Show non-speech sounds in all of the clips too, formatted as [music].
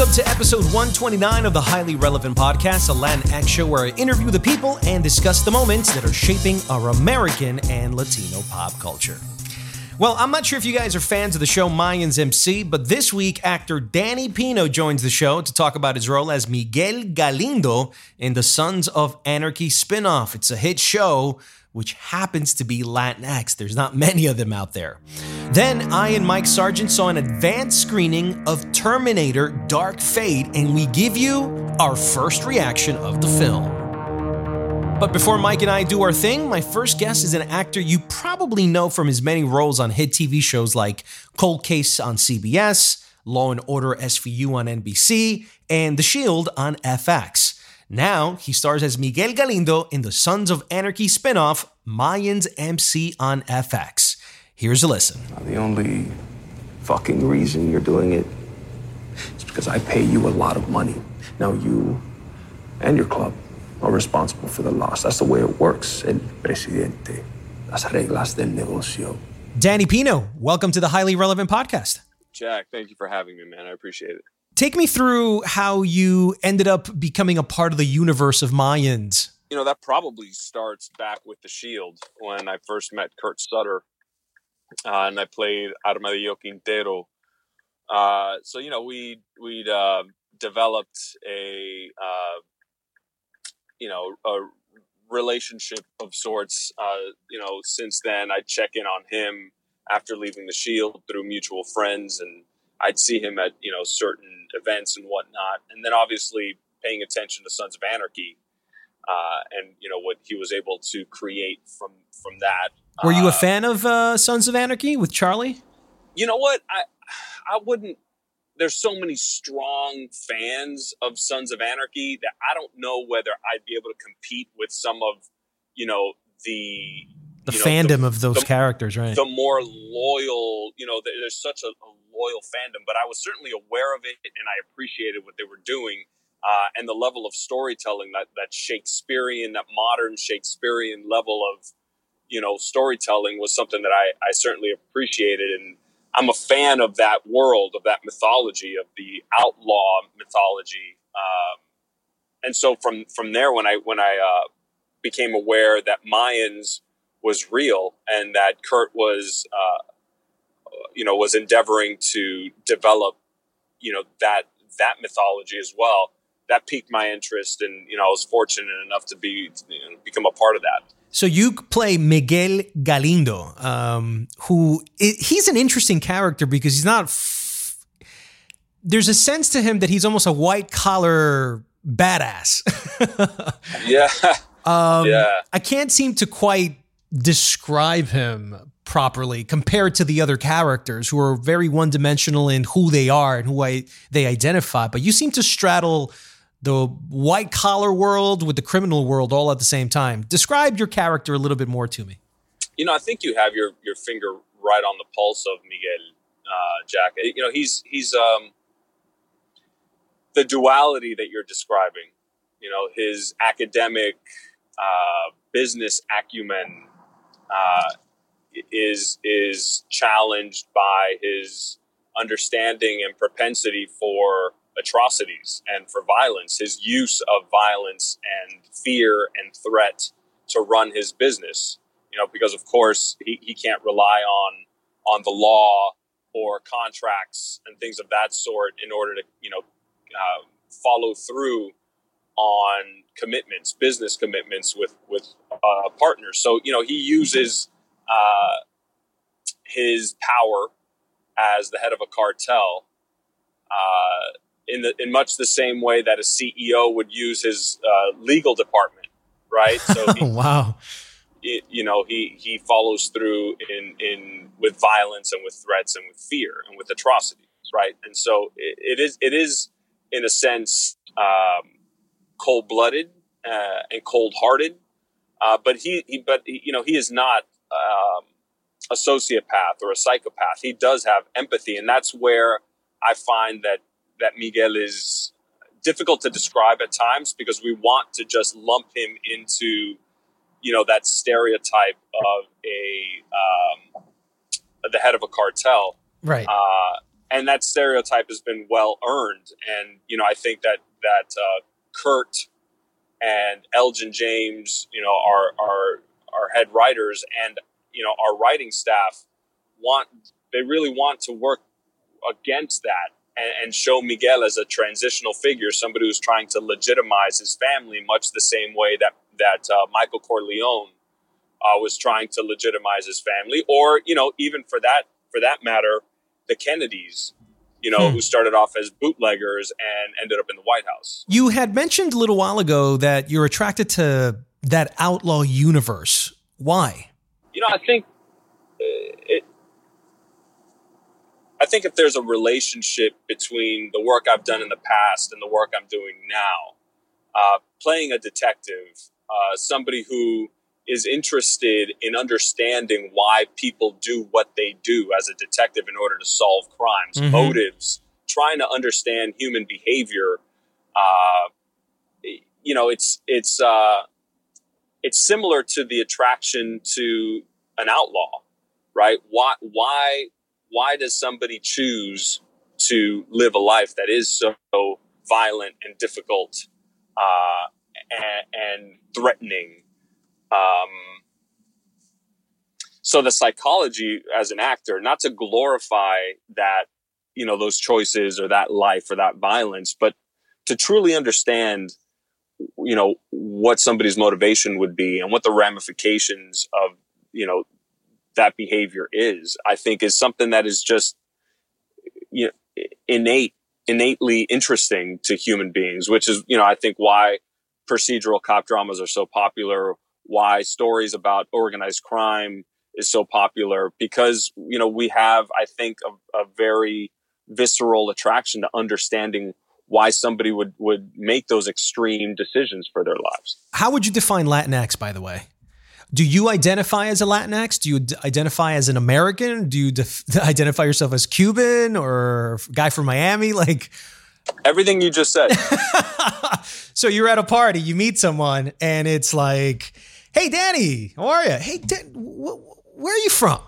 Welcome to episode 129 of the Highly Relevant Podcast, a Latinx show where I interview the people and discuss the moments that are shaping our American and Latino pop culture. Well, I'm not sure if you guys are fans of the show Mayans MC, but this week actor Danny Pino joins the show to talk about his role as Miguel Galindo in the Sons of Anarchy spinoff. It's a hit show which happens to be Latinx. There's not many of them out there. Then I and Mike Sargent saw an advanced screening of Terminator Dark Fate, and we give you our first reaction of the film. But before Mike and I do our thing, my first guest is an actor you probably know from his many roles on hit TV shows like Cold Case on CBS, Law and Order SVU on NBC, and The Shield on FX. Now he stars as Miguel Galindo in the Sons of Anarchy spinoff, Mayans MC on FX. Here's a listen. The only fucking reason you're doing it is because I pay you a lot of money. Now you and your club are responsible for the loss. That's the way it works. El presidente. Las reglas del negocio. Danny Pino, welcome to the Highly Relevant Podcast. Jack, thank you for having me, man. I appreciate it. Take me through how you ended up becoming a part of the universe of Mayans. You know, that probably starts back with The Shield when I first met Kurt Sutter uh, and I played Armadillo Quintero. Uh, so, you know, we, we'd uh, developed a, uh, you know, a relationship of sorts. Uh, you know, since then, I'd check in on him after leaving The Shield through mutual friends and I'd see him at you know certain events and whatnot, and then obviously paying attention to Sons of Anarchy, uh, and you know what he was able to create from from that. Were you a Uh, fan of uh, Sons of Anarchy with Charlie? You know what I I wouldn't. There's so many strong fans of Sons of Anarchy that I don't know whether I'd be able to compete with some of you know the The you know, fandom of those the- characters, right? the more loyal, you know, there's such a, a loyal fandom, but I was certainly aware of it and I appreciated what they were doing. Uh, and the level of storytelling that, that Shakespearean, that modern Shakespearean level of, you know, storytelling was something that I, I certainly appreciated. And I'm a fan of that world, of that mythology, of the outlaw mythology. Um, and so from, from there, when I, when I, uh, became aware that Mayans was real and that Kurt was, uh, you know, was endeavoring to develop, you know, that that mythology as well. That piqued my interest, and you know, I was fortunate enough to be you know, become a part of that. So you play Miguel Galindo, um, who he's an interesting character because he's not. F- there's a sense to him that he's almost a white collar badass. [laughs] Yeah, um, Yeah. I can't seem to quite describe him properly compared to the other characters who are very one dimensional in who they are and who I, they identify. But you seem to straddle the white collar world with the criminal world all at the same time. Describe your character a little bit more to me. you know, I think you have your your finger right on the pulse of Miguel uh, Jack. You know, he's he's um, the duality that you're describing. You know, his academic uh, business acumen uh, is is challenged by his understanding and propensity for atrocities and for violence, his use of violence and fear and threat to run his business. You know, because of course he, he can't rely on on the law or contracts and things of that sort in order to you know uh, follow through on commitments, business commitments with with uh, partners. So you know he uses uh, his power as the head of a cartel uh, in the in much the same way that a CEO would use his uh, legal department, right? So he, [laughs] wow. It, you know he he follows through in in with violence and with threats and with fear and with atrocities right and so it, it is it is in a sense um, cold blooded uh, and cold hearted uh, but he, he but he, you know he is not um, a sociopath or a psychopath he does have empathy and that's where I find that that Miguel is difficult to describe at times because we want to just lump him into you know that stereotype of a um, the head of a cartel, right? Uh, and that stereotype has been well earned. And you know, I think that that uh, Kurt and Elgin James, you know, our our our head writers and you know our writing staff want they really want to work against that and, and, show Miguel as a transitional figure, somebody who's trying to legitimize his family, much the same way that that uh, Michael Corleone uh, was trying to legitimize his family, or you know, even for that for that matter, the Kennedys, you know, hmm. who started off as bootleggers and ended up in the White House. You had mentioned a little while ago that you're attracted to that outlaw universe. Why? You know, I think uh, it. I think if there's a relationship between the work I've done in the past and the work I'm doing now, uh, playing a detective uh, somebody who is interested in understanding why people do what they do as a detective in order to solve crimes, mm-hmm. motives, trying to understand human behavior. Uh, you know, it's it's uh, it's similar to the attraction to an outlaw, right? Why why why does somebody choose to live a life that is so violent and difficult? Uh, and, and threatening. Um, so the psychology as an actor, not to glorify that, you know, those choices or that life or that violence, but to truly understand, you know, what somebody's motivation would be and what the ramifications of, you know, that behavior is, I think is something that is just, you know, innate, innately interesting to human beings, which is, you know, I think why procedural cop dramas are so popular, why stories about organized crime is so popular because you know we have I think a, a very visceral attraction to understanding why somebody would would make those extreme decisions for their lives. How would you define Latinx by the way? Do you identify as a Latinx? Do you d- identify as an American? Do you def- [laughs] identify yourself as Cuban or guy from Miami? [laughs] Like everything you just said. [laughs] so you're at a party, you meet someone, and it's like, "Hey, Danny, how are you? Hey, Dan, wh- where are you from?"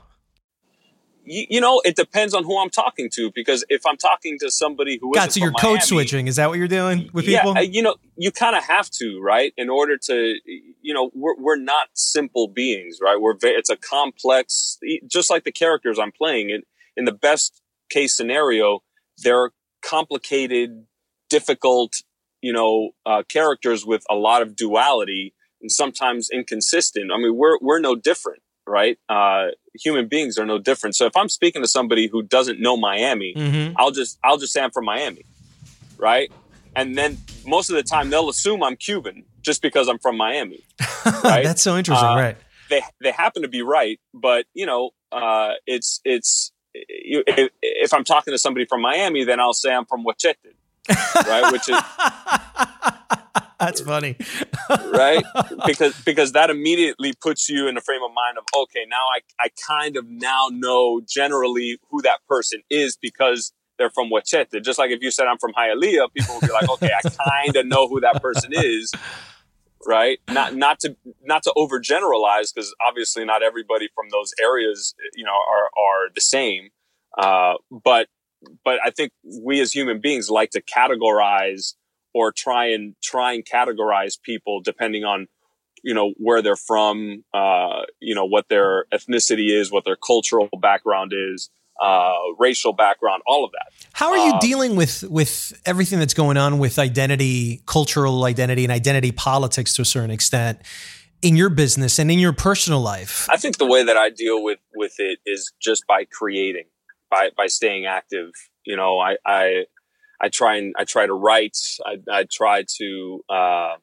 You, you, know, it depends on who I'm talking to because if I'm talking to somebody who got so you're Miami, code switching. Is that what you're doing with yeah, people? You know, you kind of have to, right? In order to, you know, we're we're not simple beings, right? We're very, it's a complex, just like the characters I'm playing. In in the best case scenario, they're complicated, difficult, you know, uh, characters with a lot of duality and sometimes inconsistent. I mean, we're we're no different, right? Uh, human beings are no different. So if I'm speaking to somebody who doesn't know Miami, mm-hmm. I'll just I'll just say I'm from Miami, right? And then most of the time they'll assume I'm Cuban just because I'm from Miami. [laughs] Right? That's so interesting, uh, right? They they happen to be right, but you know, uh, it's it's if, if I'm talking to somebody from Miami, then I'll say I'm from Huachete right? Which is [laughs] that's funny, right? [laughs] Because because that immediately puts you in a frame of mind of okay, now I I kind of now know generally who that person is because they're from Huachete. Just like if you said I'm from Hialeah, people would be like, okay, I kind of know who that person is. Right, not not to not to overgeneralize because obviously not everybody from those areas, you know, are are the same. Uh, but but I think we as human beings like to categorize or try and try and categorize people depending on you know where they're from, uh, you know what their ethnicity is, what their cultural background is, uh, racial background, all of that. How are you uh, dealing with with everything that's going on with identity, cultural identity, and identity politics to a certain extent? in your business and in your personal life? I think the way that I deal with with it is just by creating, by by staying active. You know, I I, I try and I try to write. I, I try to uh,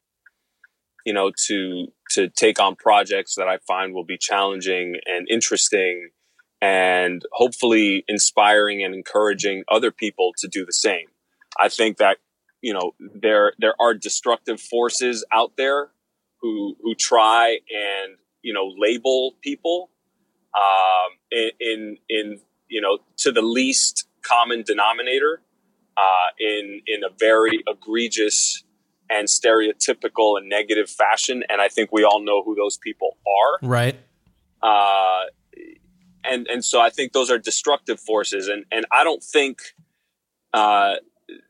you know to to take on projects that I find will be challenging and interesting, and hopefully inspiring and encouraging other people to do the same. I think that you know there there are destructive forces out there who who try and you know label people um, in, in, in you know to the least common denominator uh, in in a very egregious and stereotypical and negative fashion, and I think we all know who those people are. Right. Uh, and and so I think those are destructive forces, and and I don't think uh,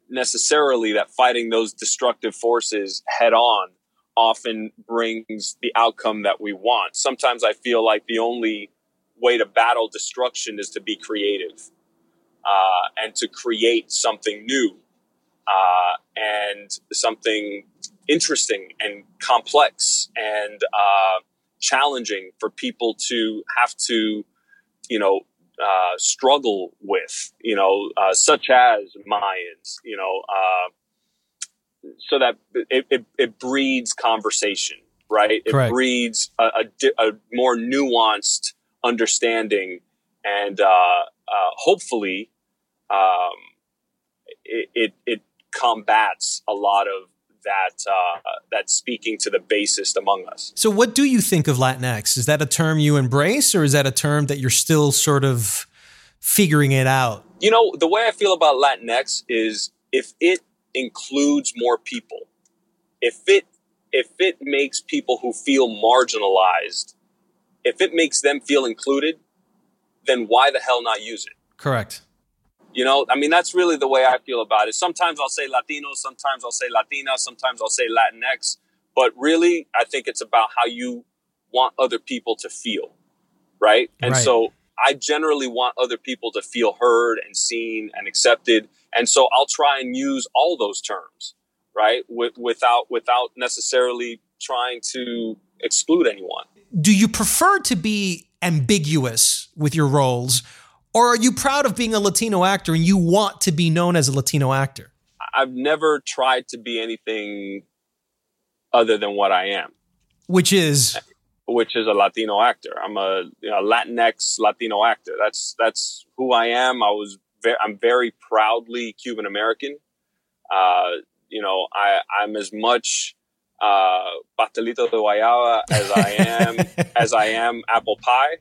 necessarily that fighting those destructive forces head on often brings the outcome that we want. Sometimes I feel like the only way to battle destruction is to be creative uh, and to create something new uh, and something interesting and complex and uh, challenging for people to have to, you know, uh, struggle with, you know, uh, such as Mayans, you know, uh, so that it, it, it breeds conversation, right? It Correct. breeds a, a, a, more nuanced understanding, and uh, uh, hopefully, um, it, it, it combats a lot of that uh, that speaking to the basest among us. So, what do you think of Latinx? Is that a term you embrace, or is that a term that you're still sort of figuring it out? You know, the way I feel about Latinx is if it includes more people, if it if it makes people who feel marginalized, if it makes them feel included, then why the hell not use it? Correct. You know, I mean, that's really the way I feel about it. Sometimes I'll say Latino, sometimes I'll say Latina, sometimes I'll say Latinx, but really, I think it's about how you want other people to feel, right? And right. so I generally want other people to feel heard and seen and accepted. And so I'll try and use all those terms, right? With, without, without necessarily trying to exclude anyone. Do you prefer to be ambiguous with your roles or are you proud of being a Latino actor and you want to be known as a Latino actor? I've never tried to be anything other than what I am. Which is which is a Latino actor. I'm a you know, Latinx Latino actor. That's that's who I am. I was ve- I'm very proudly Cuban American. Uh, you know, I I'm as much uh, pastelito de guayaba as I am [laughs] as I am apple pie.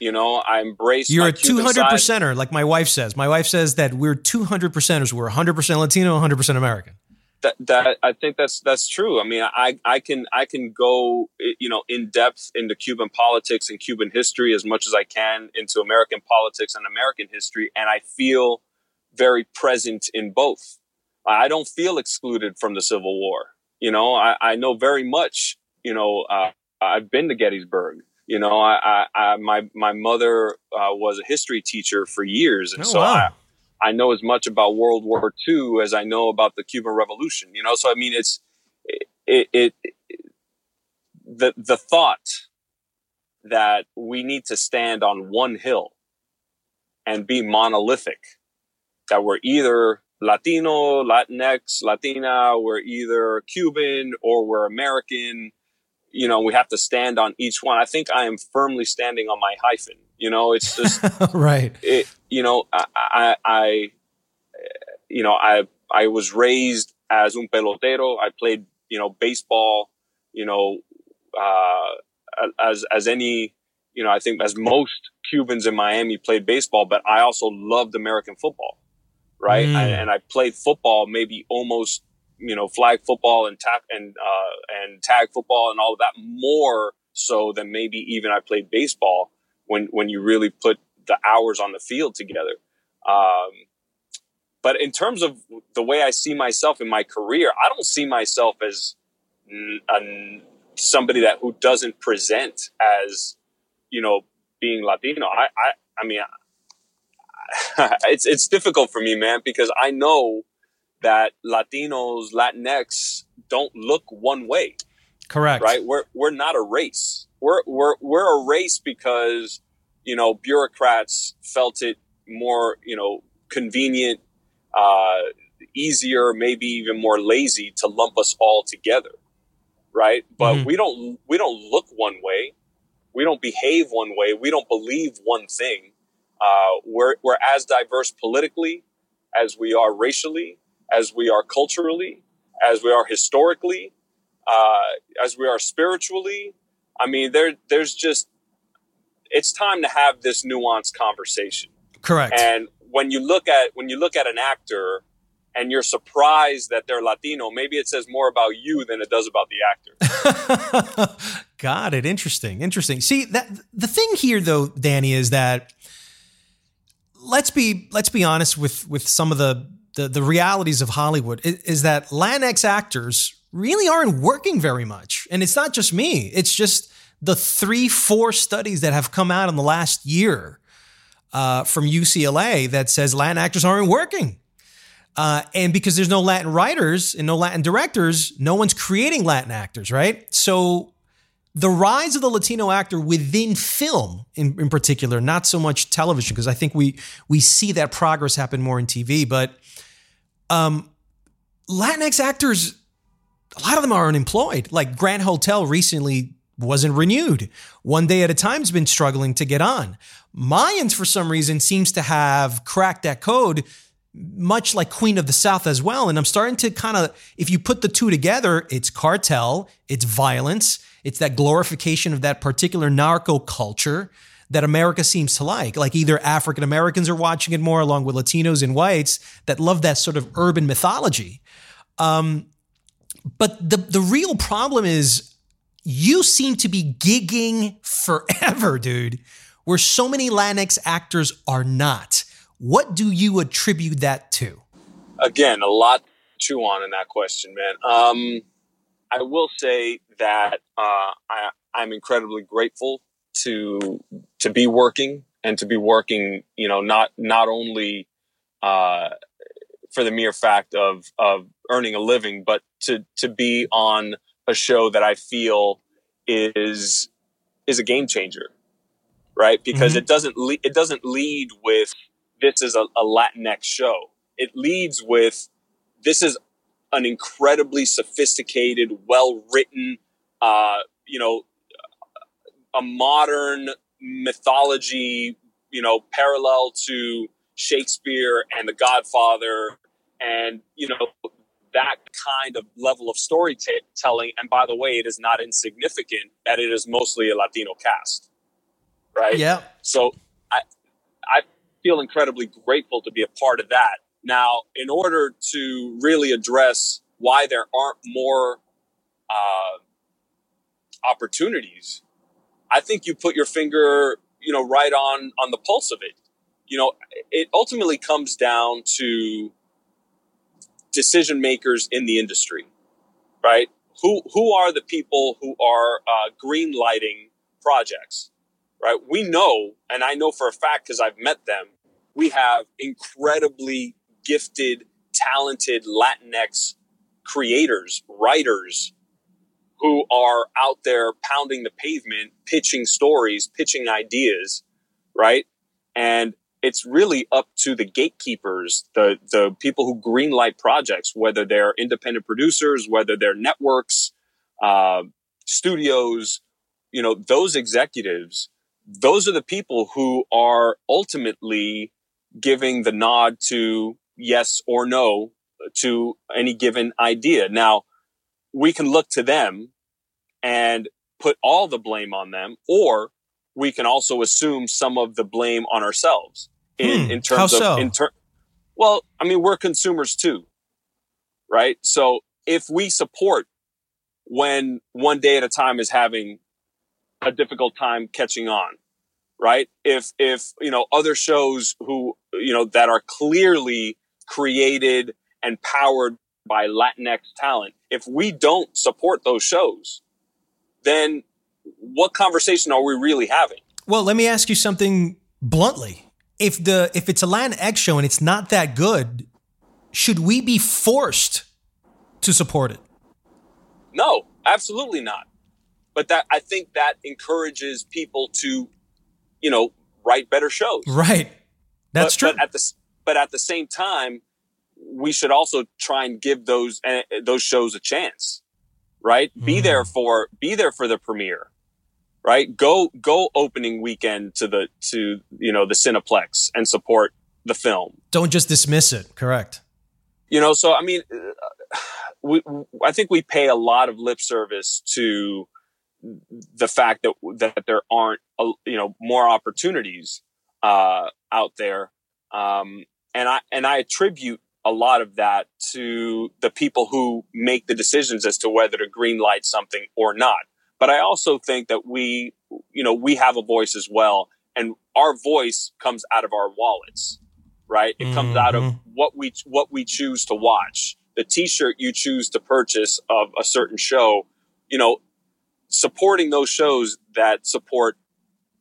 You know, I embrace. You're a 200 percenter, like my wife says. My wife says that we're 200 percenters. We're 100 percent Latino, 100 percent American that that I think that's that's true. I mean, I I can I can go you know in depth into Cuban politics and Cuban history as much as I can into American politics and American history, and I feel very present in both. I don't feel excluded from the Civil War. You know, I, I know very much. You know, uh, I've been to Gettysburg. You know, I, I, I my my mother uh, was a history teacher for years, and oh, so wow. I, I know as much about World War II as I know about the Cuban Revolution. You know, so I mean, it's it, it, it the the thought that we need to stand on one hill and be monolithic, that we're either Latino, Latinx, Latina, we're either Cuban or we're American. You know, we have to stand on each one. I think I am firmly standing on my hyphen. You know, it's just [laughs] right. It, you know, I, I, I, you know, I, I was raised as un pelotero. I played, you know, baseball. You know, uh, as as any, you know, I think as most Cubans in Miami played baseball, but I also loved American football, right? Mm. I, and I played football, maybe almost, you know, flag football and tap and uh, and tag football and all of that more so than maybe even I played baseball when when you really put the hours on the field together. Um, but in terms of the way I see myself in my career, I don't see myself as a, somebody that who doesn't present as, you know, being Latino. I, I, I mean, [laughs] it's it's difficult for me, man, because I know that Latinos, Latinx don't look one way. Correct. Right? We're we're not a race. We're we're we're a race because you know bureaucrats felt it more you know convenient, uh, easier, maybe even more lazy to lump us all together. Right? But mm-hmm. we don't we don't look one way. We don't behave one way. We don't believe one thing. Uh, we're we're as diverse politically as we are racially, as we are culturally, as we are historically, uh, as we are spiritually. I mean, there there's just it's time to have this nuanced conversation. Correct. And when you look at when you look at an actor and you're surprised that they're Latino, maybe it says more about you than it does about the actor. [laughs] Got it. Interesting. Interesting. See that the thing here though, Danny, is that let's be let's be honest with with some of the the, the realities of Hollywood is, is that Latinx actors really aren't working very much. And it's not just me. It's just the three, four studies that have come out in the last year uh, from UCLA that says Latin actors aren't working. Uh, and because there's no Latin writers and no Latin directors, no one's creating Latin actors, right? So the rise of the Latino actor within film, in, in particular, not so much television, because I think we we see that progress happen more in TV, but um, Latinx actors, a lot of them are unemployed. Like Grand Hotel recently wasn't renewed. One Day at a Time's been struggling to get on. Mayans, for some reason, seems to have cracked that code much like Queen of the South as well. And I'm starting to kind of, if you put the two together, it's cartel, it's violence, it's that glorification of that particular narco culture that America seems to like. Like either African Americans are watching it more, along with Latinos and whites that love that sort of urban mythology. Um, but the the real problem is you seem to be gigging forever, dude, where so many Latinx actors are not. What do you attribute that to? Again, a lot to on in that question, man. Um, I will say that uh, I, I'm incredibly grateful to to be working and to be working, you know, not not only uh, for the mere fact of of earning a living, but to to be on a show that I feel is is a game changer, right? Because mm-hmm. it doesn't le- it doesn't lead with this is a, a Latinx show. It leads with this is an incredibly sophisticated, well written, uh, you know, a modern mythology, you know, parallel to Shakespeare and The Godfather, and you know that kind of level of storytelling. And by the way, it is not insignificant that it is mostly a Latino cast, right? Yeah. So I I feel incredibly grateful to be a part of that. Now, in order to really address why there aren't more uh, opportunities I think you put your finger, you know, right on on the pulse of it. You know, it ultimately comes down to decision makers in the industry, right? Who who are the people who are uh, green lighting projects, right? We know, and I know for a fact because I've met them. We have incredibly gifted, talented Latinx creators, writers, who are out there pounding the pavement, pitching stories, pitching ideas, right? And it's really up to the gatekeepers, the the people who greenlight projects, whether they're independent producers, whether they're networks, uh, studios, you know, those executives. Those are the people who are ultimately giving the nod to yes or no to any given idea. Now, we can look to them and put all the blame on them, or we can also assume some of the blame on ourselves in, hmm, in terms of in ter- well, I mean, we're consumers too, right? So if we support when one day at a time is having a difficult time catching on, right? If if you know other shows who you know that are clearly created and powered by Latinx talent, if we don't support those shows, then what conversation are we really having? Well, let me ask you something bluntly. If the if it's a Latinx show and it's not that good, should we be forced to support it? No, absolutely not. But that I think that encourages people to, you know, write better shows. Right. That's but, true. But at the but at the same time, we should also try and give those uh, those shows a chance. Right? Mm. Be there for be there for the premiere. Right? Go go opening weekend to the to you know the Cineplex and support the film. Don't just dismiss it. Correct. You know, so I mean, uh, [sighs] we, I think we pay a lot of lip service to the fact that that there aren't uh, you know more opportunities uh, out there, um, and I and I attribute a lot of that to the people who make the decisions as to whether to greenlight something or not. But I also think that we, you know, we have a voice as well, and our voice comes out of our wallets, right? It mm-hmm. comes out of mm-hmm. what we what we choose to watch the t-shirt you choose to purchase of a certain show, you know, supporting those shows that support,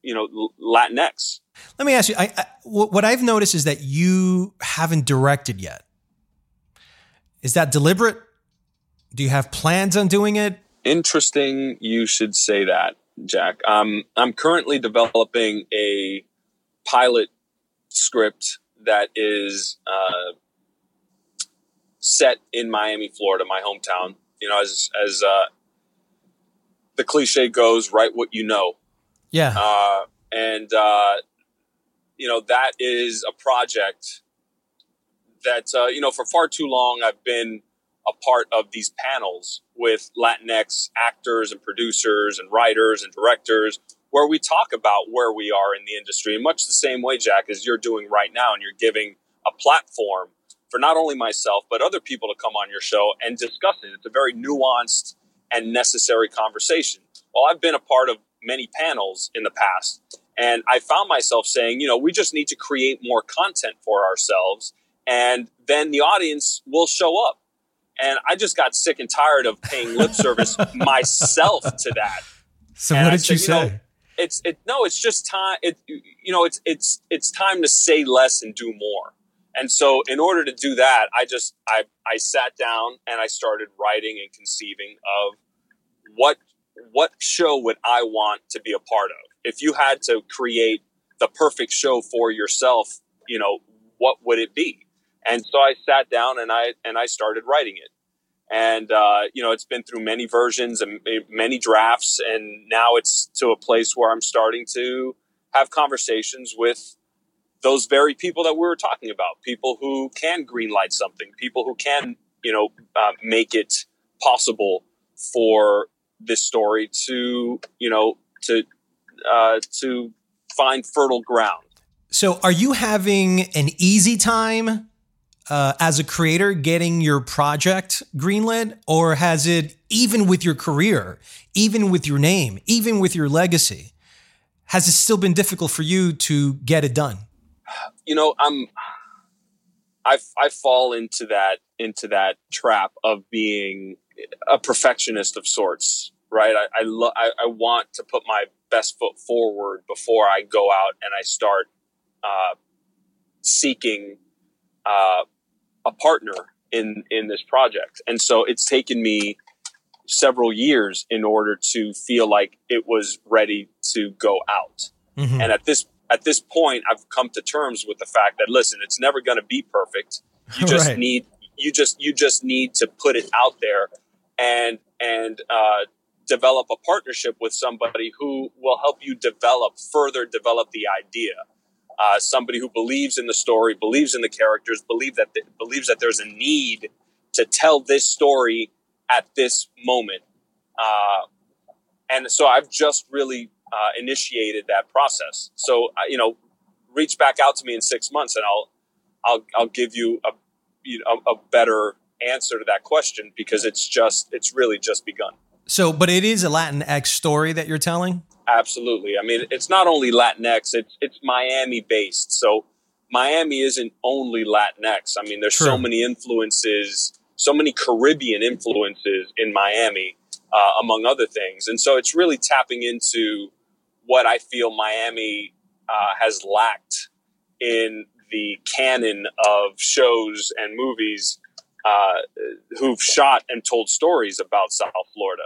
you know, Latinx. Let me ask you, I, I, what I've noticed is that you haven't directed yet. Is that deliberate? Do you have plans on doing it? Interesting. You should say that, Jack. Um, I'm currently developing a pilot script that is uh, set in Miami, Florida, my hometown. You know, as as uh, the cliche goes, write what you know. Yeah. Uh, and uh, you know that is a project that uh, you know for far too long I've been a part of these panels with Latinx actors and producers and writers and directors where we talk about where we are in the industry in much the same way, Jack, as you're doing right now, and you're giving a platform for not only myself but other people to come on your show and discuss it. It's a very nuanced and necessary conversation. Well, I've been a part of many panels in the past, and I found myself saying, you know, we just need to create more content for ourselves, and then the audience will show up. And I just got sick and tired of paying lip service [laughs] myself to that. So and what did said, you say? You know, it's it no, it's just time. It you know, it's it's it's time to say less and do more. And so in order to do that, I just I I sat down and I started writing and conceiving of what what show would I want to be a part of? If you had to create the perfect show for yourself, you know, what would it be? And so I sat down and I and I started writing it. And uh, you know, it's been through many versions and many drafts, and now it's to a place where I'm starting to have conversations with those very people that we were talking about, people who can greenlight something, people who can, you know, uh, make it possible for this story to, you know, to uh, to find fertile ground. So, are you having an easy time uh, as a creator getting your project greenlit, or has it, even with your career, even with your name, even with your legacy, has it still been difficult for you to get it done? you know, I'm I I fall into that into that trap of being a perfectionist of sorts, right? I I, lo- I, I want to put my best foot forward before I go out and I start uh, seeking uh, a partner in in this project, and so it's taken me several years in order to feel like it was ready to go out. Mm-hmm. And at this at this point, I've come to terms with the fact that listen, it's never going to be perfect. You just [laughs] right. need you just you just need to put it out there and and uh, develop a partnership with somebody who will help you develop further develop the idea. Uh, somebody who believes in the story, believes in the characters, believe that th- believes that there's a need to tell this story at this moment. Uh, and so I've just really uh, initiated that process. So uh, you know, reach back out to me in six months, and I'll I'll I'll give you a you know, a better answer to that question because it's just it's really just begun. So, but it is a Latinx story that you're telling. absolutely. I mean, it's not only Latinx; it's it's Miami based. So Miami isn't only Latinx. I mean, there's True. so many influences, so many Caribbean influences in Miami, uh, among other things. And so it's really tapping into what I feel Miami uh, has lacked in the canon of shows and movies uh, who've shot and told stories about South Florida.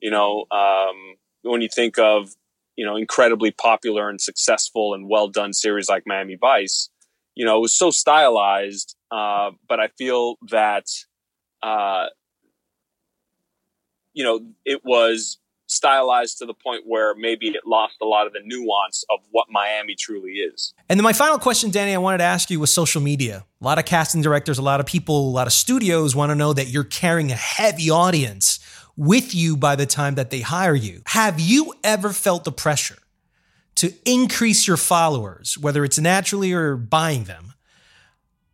You know, um, when you think of you know incredibly popular and successful and well done series like Miami Vice, you know, it was so stylized. Uh, but I feel that uh, you know it was stylized to the point where maybe it lost a lot of the nuance of what Miami truly is. And then my final question, Danny, I wanted to ask you was social media. A lot of casting directors, a lot of people, a lot of studios want to know that you're carrying a heavy audience with you by the time that they hire you. Have you ever felt the pressure to increase your followers, whether it's naturally or buying them?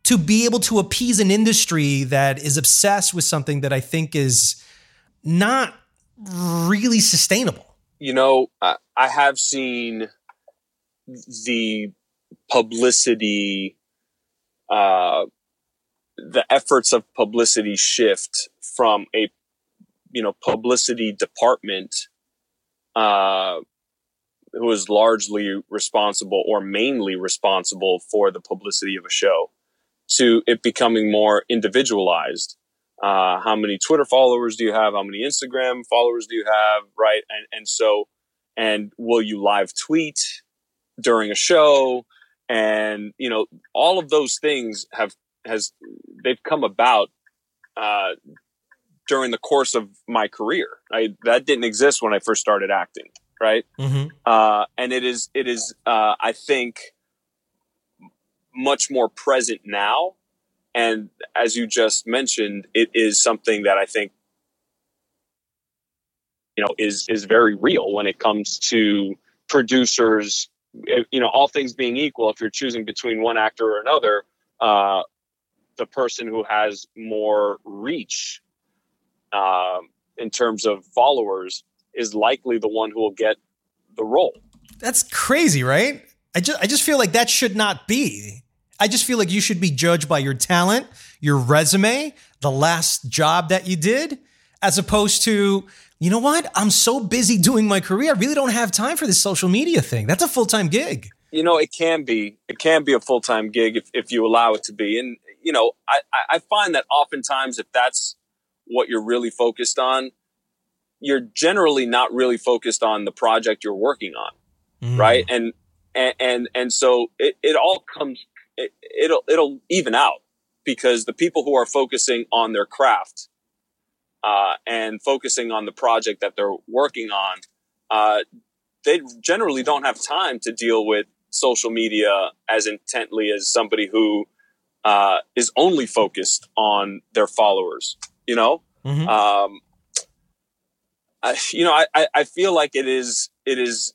To be able to appease an industry that is obsessed with something that I think is not really sustainable. You know, I, I have seen the publicity, uh, the efforts of publicity shift from a, you know, publicity department, uh, who is largely responsible or mainly responsible for the publicity of a show to it becoming more individualized uh, how many Twitter followers do you have? How many Instagram followers do you have? Right. And, and so, and will you live tweet during a show? And, you know, all of those things have, has, they've come about, uh, during the course of my career. I, that didn't exist when I first started acting. Right. Mm-hmm. Uh, and it is, it is, uh, I think, much more present now and as you just mentioned, it is something that I think you know is is very real when it comes to producers. You know, all things being equal, if you're choosing between one actor or another, uh, the person who has more reach uh, in terms of followers is likely the one who will get the role. That's crazy, right? I just I just feel like that should not be. I just feel like you should be judged by your talent, your resume, the last job that you did, as opposed to, you know what? I'm so busy doing my career. I really don't have time for this social media thing. That's a full time gig. You know, it can be. It can be a full time gig if, if you allow it to be. And, you know, I, I find that oftentimes if that's what you're really focused on, you're generally not really focused on the project you're working on. Mm. Right. And, and, and, and so it, it all comes it, it'll it'll even out because the people who are focusing on their craft uh, and focusing on the project that they're working on, uh, they generally don't have time to deal with social media as intently as somebody who uh, is only focused on their followers. You know, mm-hmm. um, I, you know, I, I feel like it is it is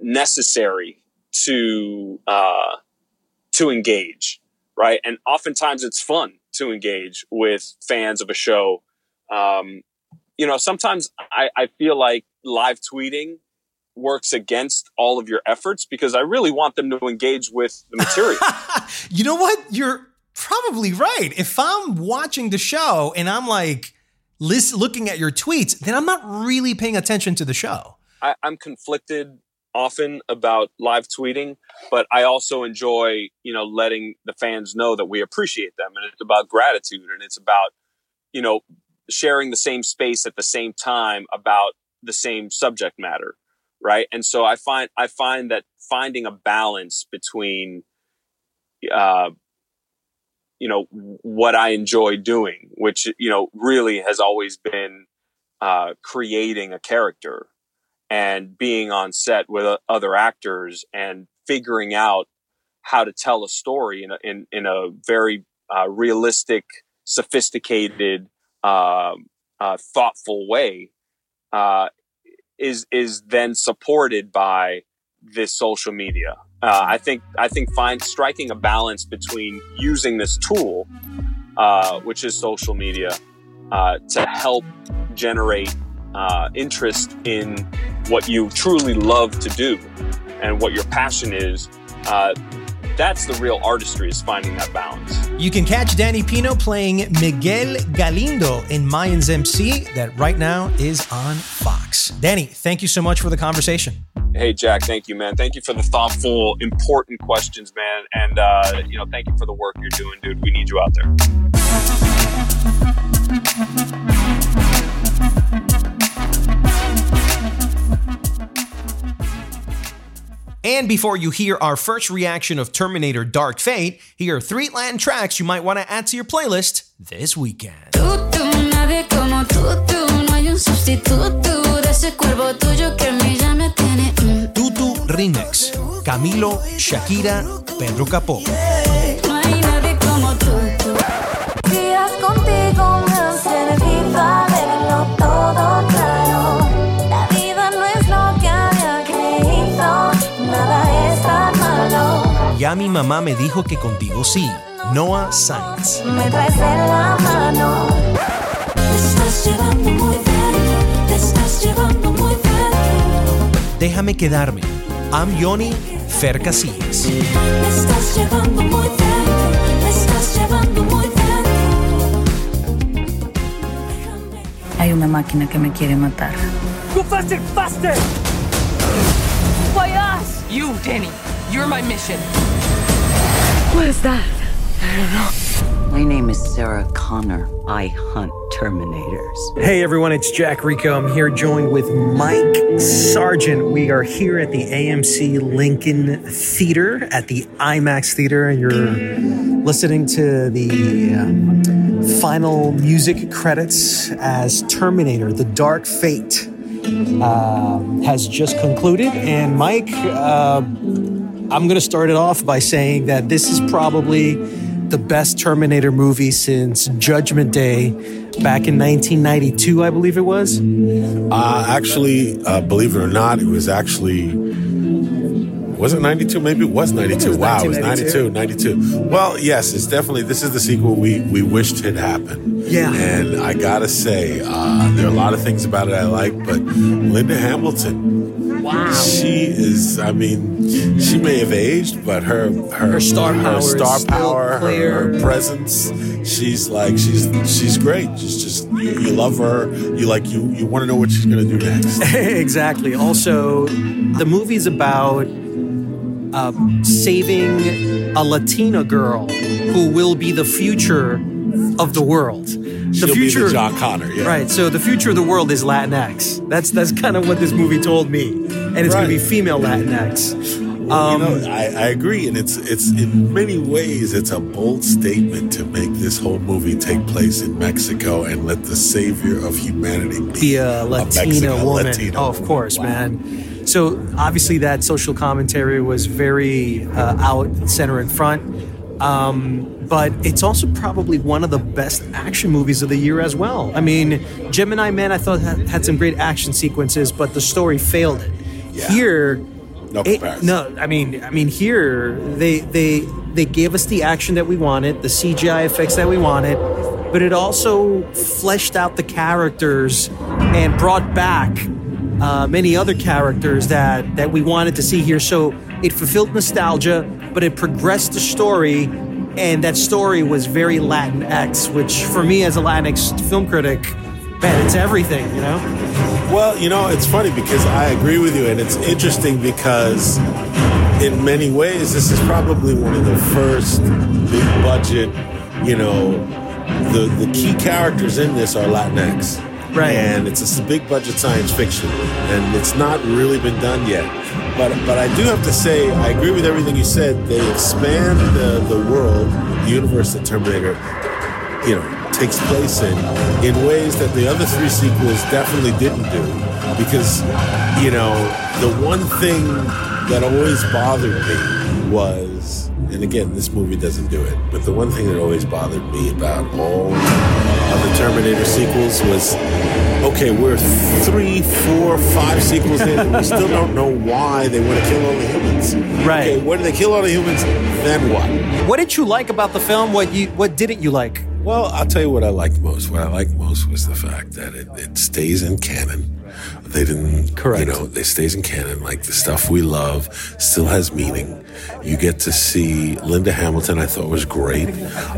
necessary to uh, to engage, right? And oftentimes it's fun to engage with fans of a show. Um, you know, sometimes I, I feel like live tweeting works against all of your efforts because I really want them to engage with the material. [laughs] you know what? You're probably right. If I'm watching the show and I'm like list, looking at your tweets, then I'm not really paying attention to the show. I, I'm conflicted often about live tweeting, but I also enjoy, you know, letting the fans know that we appreciate them. And it's about gratitude and it's about, you know, sharing the same space at the same time about the same subject matter. Right. And so I find, I find that finding a balance between, uh, you know, what I enjoy doing, which, you know, really has always been, uh, creating a character and being on set with other actors and figuring out how to tell a story in a, in, in a very uh, realistic, sophisticated, uh, uh, thoughtful way uh, is is then supported by this social media. Uh, I think I think find striking a balance between using this tool, uh, which is social media, to help generate interest in what you truly love to do and what your passion is, uh, that's the real artistry is finding that balance. You can catch Danny Pino playing Miguel Galindo in Mayans MC that right now is on Fox. Danny, thank you so much for the conversation. Hey Jack, thank you, man. Thank you for the thoughtful, important questions, man. And uh, you know, thank you for the work you're doing, dude. We need you out there. And before you hear our first reaction of Terminator Dark Fate, here are three Latin tracks you might want to add to your playlist this weekend. Tutu Remix, Camilo, Shakira, Pedro Capó. Días mamá me dijo que contigo sí. Noah Sainz. Me traes la mano. Te estás llevando muy dentro, te estás llevando muy dentro. Déjame quedarme. I'm Yoni Fer Casillas. Me estás llevando muy dentro, me estás llevando muy dentro. Hay una máquina que me quiere matar. You, Danny. You're my mission. My name is Sarah Connor. I hunt Terminators. Hey everyone, it's Jack Rico. I'm here joined with Mike Sargent. We are here at the AMC Lincoln Theater at the IMAX Theater, and you're listening to the um, final music credits as Terminator The Dark Fate um, has just concluded. And Mike, uh, I'm going to start it off by saying that this is probably the best Terminator movie since Judgment Day back in 1992, I believe it was. Uh, actually, uh, believe it or not, it was actually. Was it 92? Maybe it was 92. was wow, it was 92, 92. Well, yes, it's definitely, this is the sequel we, we wished had happened. Yeah. And I gotta say, uh, there are a lot of things about it I like, but Linda Hamilton. Wow. She is, I mean, she may have aged, but her her, Her star power star power, her, her presence, she's like she's she's great. She's just you, you love her. You like you you want to know what she's gonna do next. [laughs] exactly. Also, the movie's about uh, saving a Latina girl who will be the future of the world. She'll the be future, the John Connor, yeah. right? So the future of the world is Latinx. That's that's kind of what this movie told me, and it's going to be female Latinx. Um, you know, I, I agree, and it's it's in many ways it's a bold statement to make this whole movie take place in Mexico and let the savior of humanity be, be a Latina woman. Latino oh, of course, Wow. man. So obviously that social commentary was very uh, out center in front. Um, but it's also probably one of the best action movies of the year as well. I mean, Gemini Man, I thought had, some great action sequences, but the story failed it. Yeah. Here, No it- no, I mean, I mean, here they they they gave us the action that we wanted, the CGI effects that we wanted, but it also fleshed out the characters and brought back uh, many other characters that that we wanted to see here. So it fulfilled nostalgia, but it progressed the story, and that story was very Latinx, which for me as a Latinx film critic, man, it's everything, you know. Well, you know, it's funny because I agree with you, and it's interesting because in many ways, this is probably one of the first big budget, you know, the, the key characters in this are Latinx. Right. And it's a big budget science fiction, and it's not really been done yet. But but I do have to say, I agree with everything you said. They expand the, the world, the universe that Terminator you know takes place in in ways that the other three sequels definitely didn't do because you know the one thing that always bothered me was and again this movie doesn't do it but the one thing that always bothered me about all of the terminator sequels was okay we're three four five sequels in and we still don't know why they want to kill all the humans Right. okay when they kill all the humans then what What did you like about the film? What you what didn't you like? Well, I'll tell you what I liked most. What I liked most was the fact that it, it stays in canon. They didn't, Correct. you know, it stays in canon. Like the stuff we love still has meaning. You get to see Linda Hamilton. I thought was great.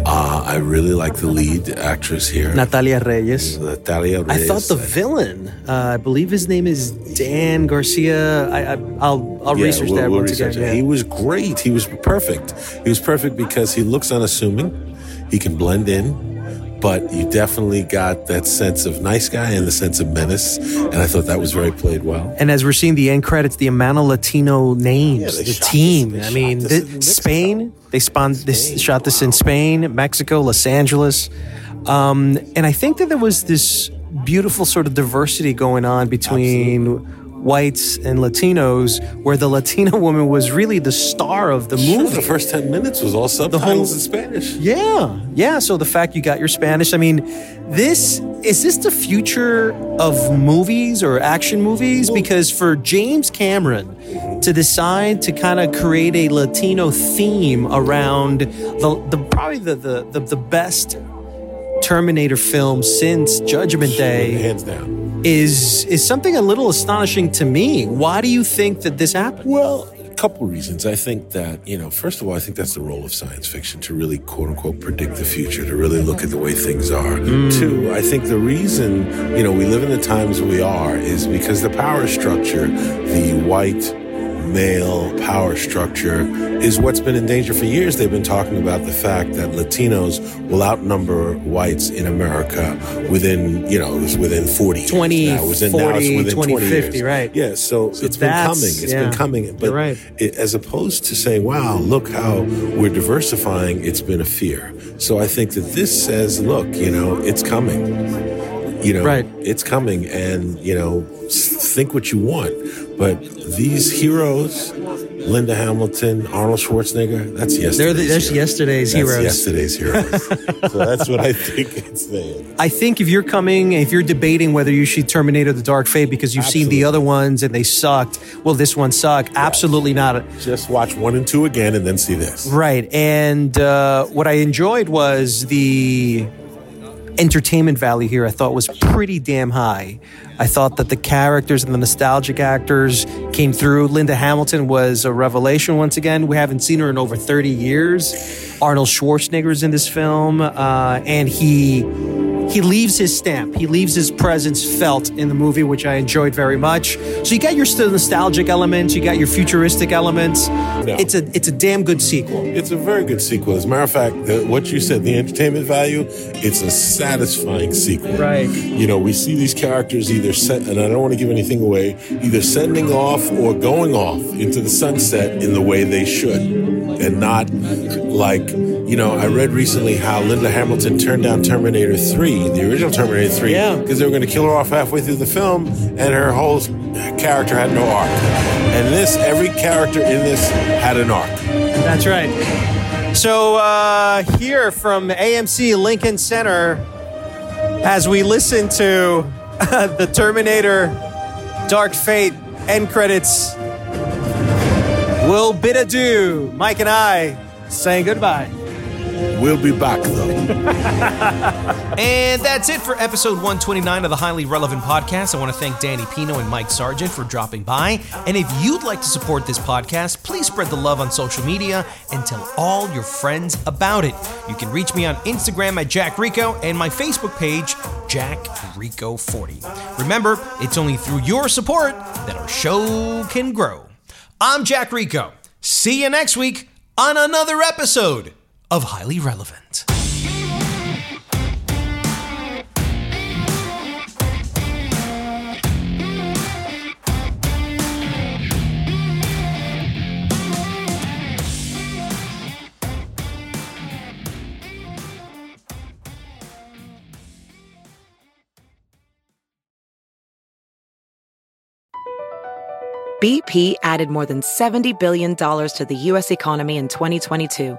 Uh, I really like the lead actress here, Natalia Reyes. Natalia Reyes. I thought the villain, uh, I believe his name is Dan Garcia. I, I, I'll I'll Yeah, research we'll- that we'll once research again. yeah. He was great. He was perfect. He was perfect because he looks unassuming. He can blend in, but you definitely got that sense of nice guy and the sense of menace. And I thought that was very played well. And as we're seeing the end credits, the amount of Latino names, Yeah, the shot team. This, I mean, this the- Spain. They spawned this shot this in Spain, Mexico, Los Angeles, um, and I think that there was this beautiful sort of diversity going on between whites and Latinos, where the Latina [laughs] woman was really the star of the movie. Sure, the first 10 minutes was all subtitles the whole- in Spanish. Yeah, yeah. So the fact you got your Spanish, I mean, this is this the future of movies or action movies? Because for James Cameron to decide to kind of create a Latino theme around the, the probably the, the the the best Terminator film since Judgment Day Hands down. is is something a little astonishing to me. Why do you think that this happened? Well, a couple reasons. I think that, you know, first of all, I think that's the role of science fiction to really, quote unquote, predict the future, to really look at the way things are. Mm. Two, I think the reason, you know, we live in the times we are is because the power structure, the white, male power structure is what's been in danger for years. They've been talking about the fact that Latinos will outnumber whites in America within, you know, it was within 40 years 20, now. It was in, now it's 40, within 20, 20 50, years. right. Yeah, so, it's been coming. It's yeah. been coming. But right. it, as opposed to saying, wow, look how we're diversifying, it's been a fear. So I think that this says, look, you know, it's coming. You know, Right. it's coming, and, you know, think what you want. But these heroes, Linda Hamilton, Arnold Schwarzenegger, that's yesterday's They're the, that's heroes. yesterday's That's heroes. yesterday's heroes. [laughs] so that's what I think it's saying. I think if you're coming, if you're debating whether you should Terminator the Dark Fate because you've seen the other ones and they sucked, well, this one sucked. Absolutely not. Just watch one and two again and then see this. Right. And uh, what I enjoyed was the entertainment value here, I thought was pretty damn high. I thought that the characters and the nostalgic actors came through. Linda Hamilton was a revelation once again. We haven't seen her in over 30 years. Arnold Schwarzenegger's in this film, uh, and he he leaves his stamp. He leaves his presence felt in the movie, which I enjoyed very much. So you got your still nostalgic elements, you got your futuristic elements. It's a it's a damn good sequel. It's a very good sequel. As a matter of fact, the, what you said, the entertainment value, it's a satisfying sequel. Right. You know, we see these characters either sent, and I don't want to give anything away, either sending off or going off into the sunset in the way they should. And not like, you know, I read recently how Linda Hamilton turned down Terminator 3, the original Terminator 3, Yeah. because they were going to kill her off halfway through the film, and her whole character had no arc. And this, every character in this had an arc. That's right. So uh, here from AMC Lincoln Center, as we listen to [laughs] the Terminator Dark Fate end credits, we'll bid adieu. Mike and I saying goodbye. We'll be back though. [laughs] And that's it for episode 129 of the Highly Relevant Podcast. I want to thank Danny Pino and Mike Sargent for dropping by. And if you'd like to support this podcast, please spread the love on social media and tell all your friends about it. You can reach me on Instagram at Jack Rico and my Facebook page, Jack Rico 40. Remember, it's only through your support that our show can grow. I'm Jack Rico. See you next week on another episode of Highly Relevant. BP added more than $70 billion to the U.S. economy in 2022